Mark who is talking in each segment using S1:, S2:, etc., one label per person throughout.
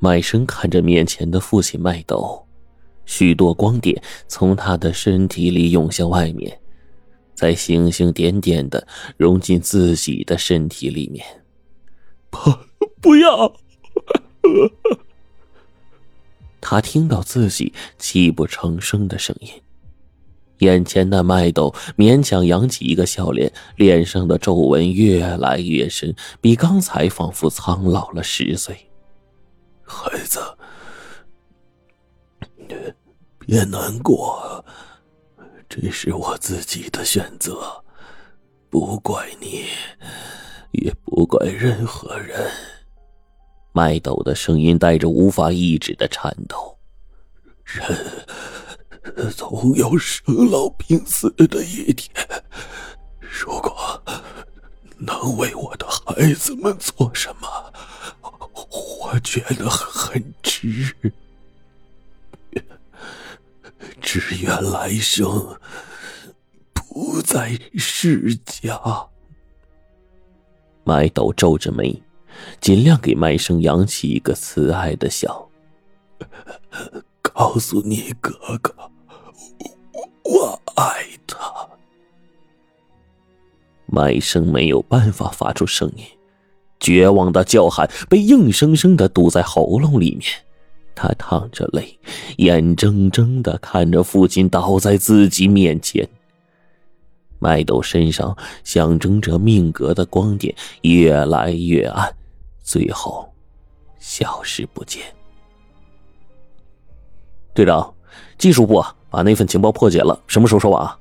S1: 麦生看着面前的父亲麦斗，许多光点从他的身体里涌向外面，在星星点点的融进自己的身体里面。
S2: 不，不要！
S1: 他听到自己泣不成声的声音。眼前的麦斗勉强扬起一个笑脸，脸上的皱纹越来越深，比刚才仿佛苍老了十岁。
S2: 孩子，别难过，这是我自己的选择，不怪你，也不怪任何人。
S1: 麦斗的声音带着无法抑制的颤抖。
S2: 人。总有生老病死的一天。如果能为我的孩子们做什么，我觉得很值。只愿来生不再世家。
S1: 麦斗皱着眉，尽量给麦生扬起一个慈爱的笑。
S2: 告诉你哥哥，我爱他。
S1: 麦生没有办法发出声音，绝望的叫喊被硬生生的堵在喉咙里面。他淌着泪，眼睁睁的看着父亲倒在自己面前。麦斗身上象征着命格的光点越来越暗，最后消失不见。队长，技术部啊，把那份情报破解了，什么时候收网啊？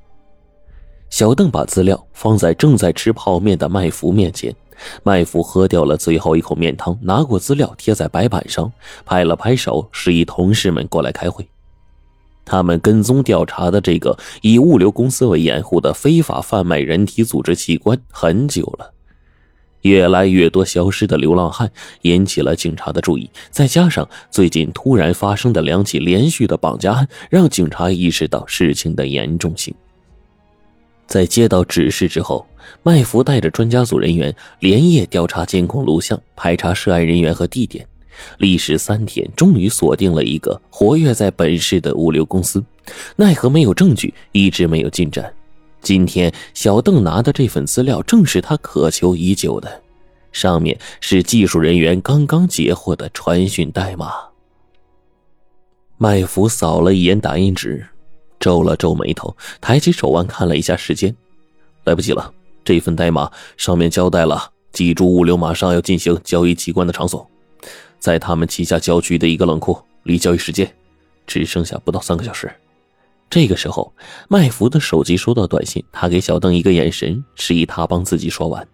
S1: 小邓把资料放在正在吃泡面的麦福面前，麦福喝掉了最后一口面汤，拿过资料贴在白板上，拍了拍手，示意同事们过来开会。他们跟踪调查的这个以物流公司为掩护的非法贩卖人体组织器官很久了。越来越多消失的流浪汉引起了警察的注意，再加上最近突然发生的两起连续的绑架案，让警察意识到事情的严重性。在接到指示之后，麦福带着专家组人员连夜调查监控录像，排查涉案人员和地点，历时三天，终于锁定了一个活跃在本市的物流公司。奈何没有证据，一直没有进展。今天，小邓拿的这份资料正是他渴求已久的，上面是技术人员刚刚截获的传讯代码。麦福扫了一眼打印纸，皱了皱眉头，抬起手腕看了一下时间，来不及了。这份代码上面交代了，几株物流马上要进行交易机关的场所，在他们旗下郊区的一个冷库，离交易时间只剩下不到三个小时。这个时候，麦福的手机收到短信，他给小邓一个眼神，示意他帮自己说完。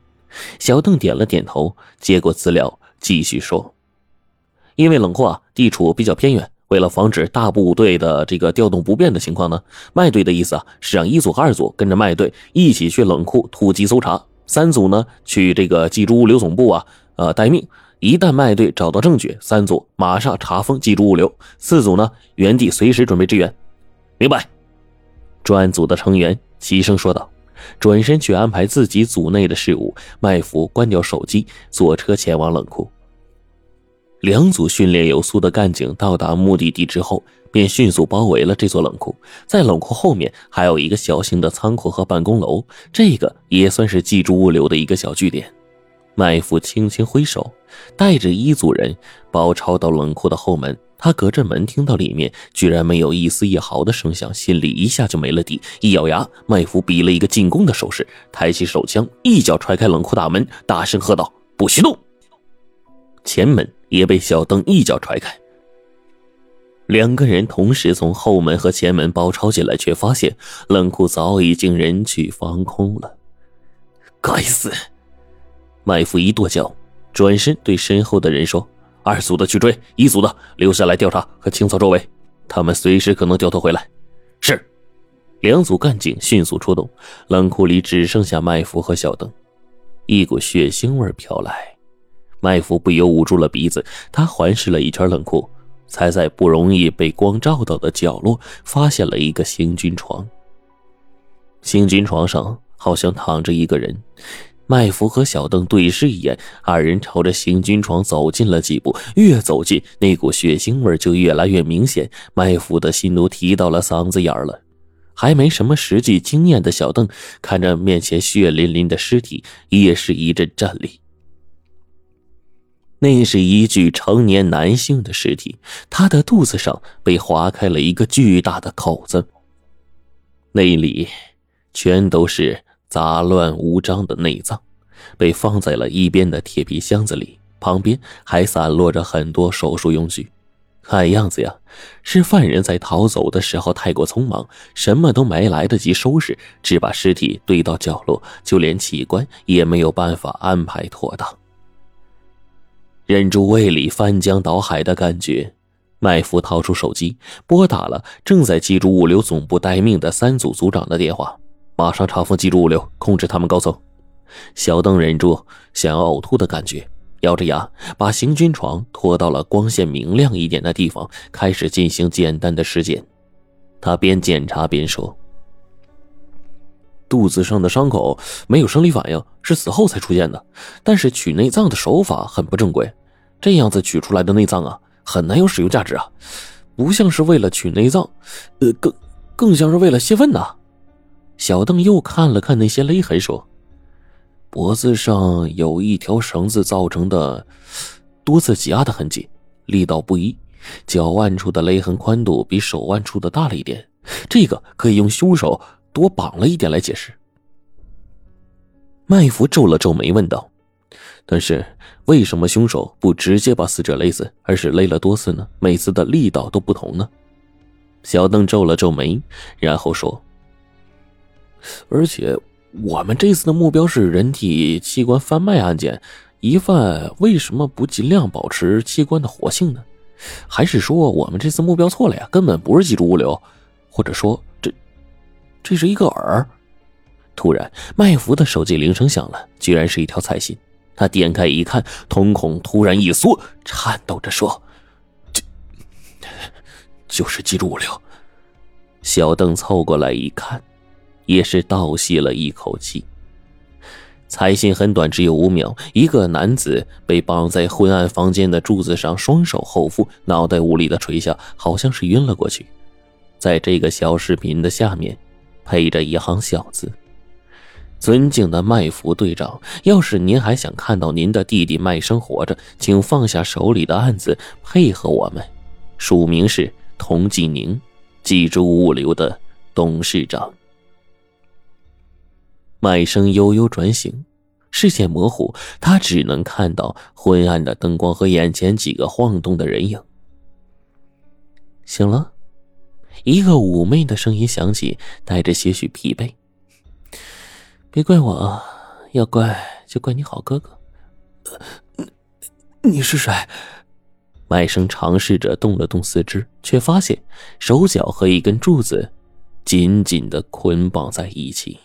S1: 小邓点了点头，接过资料，继续说：“因为冷库啊地处比较偏远，为了防止大部队的这个调动不便的情况呢，麦队的意思啊是让一组和二组跟着麦队一起去冷库突击搜查，三组呢去这个冀珠物流总部啊呃待命。一旦麦队找到证据，三组马上查封冀珠物流，四组呢原地随时准备支援。”明白，专案组的成员齐声说道，转身去安排自己组内的事务。麦福关掉手机，坐车前往冷库。两组训练有素的干警到达目的地之后，便迅速包围了这座冷库。在冷库后面还有一个小型的仓库和办公楼，这个也算是寄住物流的一个小据点。麦福轻轻挥手，带着一组人包抄到冷库的后门。他隔着门听到里面居然没有一丝一毫的声响，心里一下就没了底。一咬牙，麦福比了一个进攻的手势，抬起手枪，一脚踹开冷库大门，大声喝道：“不许动！”前门也被小邓一脚踹开。两个人同时从后门和前门包抄进来，却发现冷库早已经人去房空了。该死！麦福一跺脚，转身对身后的人说。二组的去追，一组的留下来调查和清扫周围，他们随时可能掉头回来。是，两组干警迅速出动，冷库里只剩下麦福和小邓。一股血腥味飘来，麦弗不由捂住了鼻子。他环视了一圈冷库，才在不容易被光照到的角落发现了一个行军床。行军床上好像躺着一个人，麦弗和小邓对视一眼，二人朝着行军床走近了几步。越走近，那股血腥味就越来越明显。麦弗的心都提到了嗓子眼了。还没什么实际经验的小邓看着面前血淋淋的尸体，也是一阵战栗。那是一具成年男性的尸体，他的肚子上被划开了一个巨大的口子，那里全都是杂乱无章的内脏，被放在了一边的铁皮箱子里，旁边还散落着很多手术用具。看样子呀，是犯人在逃走的时候太过匆忙，什么都没来得及收拾，只把尸体堆到角落，就连器官也没有办法安排妥当。忍住胃里翻江倒海的感觉，麦福掏出手机，拨打了正在记住物流总部待命的三组组长的电话，马上查封记住物流，控制他们高层。小邓忍住想要呕吐的感觉。咬着牙，把行军床拖到了光线明亮一点的地方，开始进行简单的尸检。他边检查边说：“肚子上的伤口没有生理反应，是死后才出现的。但是取内脏的手法很不正规，这样子取出来的内脏啊，很难有使用价值啊，不像是为了取内脏，呃，更更像是为了泄愤呐。”小邓又看了看那些勒痕，说。脖子上有一条绳子造成的多次挤压的痕迹，力道不一。脚腕处的勒痕宽度比手腕处的大了一点，这个可以用凶手多绑了一点来解释。麦弗皱了皱眉，问道：“但是为什么凶手不直接把死者勒死，而是勒了多次呢？每次的力道都不同呢？”小邓皱了皱眉，然后说：“而且。”我们这次的目标是人体器官贩卖案件，疑犯为什么不尽量保持器官的活性呢？还是说我们这次目标错了呀？根本不是记住物流，或者说这是一个饵？突然，麦福的手机铃声响了，居然是一条彩信。他点开一看，瞳孔突然一缩，颤抖着说：“这就是记住物流。”小邓凑过来一看。也是倒吸了一口气。彩信很短，只有五秒。一个男子被绑在昏暗房间的柱子上，双手后腹，脑袋无力的垂下，好像是晕了过去。在这个小视频的下面，配着一行小字：“尊敬的麦福队长，要是您还想看到您的弟弟麦生活着，请放下手里的案子，配合我们。”署名是童继宁，记住物流的董事长。麦生悠悠转醒，视线模糊，他只能看到昏暗的灯光和眼前几个晃动的人影。醒了，一个妩媚的声音响起，带着些许疲惫：“别怪我，要怪就怪你好哥哥。”“
S2: 你是谁？”
S1: 麦生尝试着动了动四肢，却发现手脚和一根柱子紧紧的捆绑在一起。